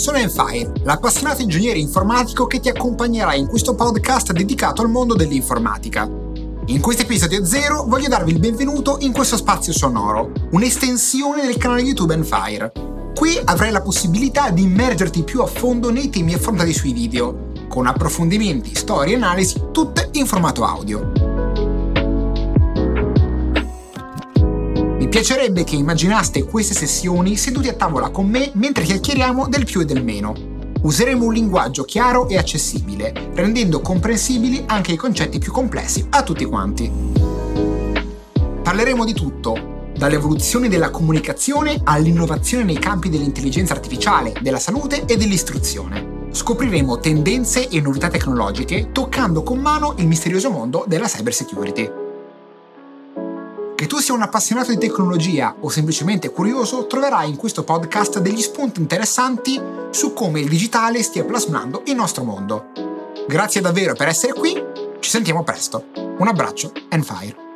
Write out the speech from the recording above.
Sono Enfire, l'appassionato ingegnere informatico che ti accompagnerà in questo podcast dedicato al mondo dell'informatica. In questo episodio zero voglio darvi il benvenuto in questo spazio sonoro, un'estensione del canale YouTube Enfire. Qui avrai la possibilità di immergerti più a fondo nei temi affrontati sui video, con approfondimenti, storie e analisi, tutte in formato audio. Piacerebbe che immaginaste queste sessioni seduti a tavola con me mentre chiacchieriamo del più e del meno. Useremo un linguaggio chiaro e accessibile, rendendo comprensibili anche i concetti più complessi a tutti quanti. Parleremo di tutto, dall'evoluzione della comunicazione all'innovazione nei campi dell'intelligenza artificiale, della salute e dell'istruzione. Scopriremo tendenze e novità tecnologiche toccando con mano il misterioso mondo della cybersecurity. Tu sia un appassionato di tecnologia o semplicemente curioso, troverai in questo podcast degli spunti interessanti su come il digitale stia plasmando il nostro mondo. Grazie davvero per essere qui, ci sentiamo presto. Un abbraccio and fire.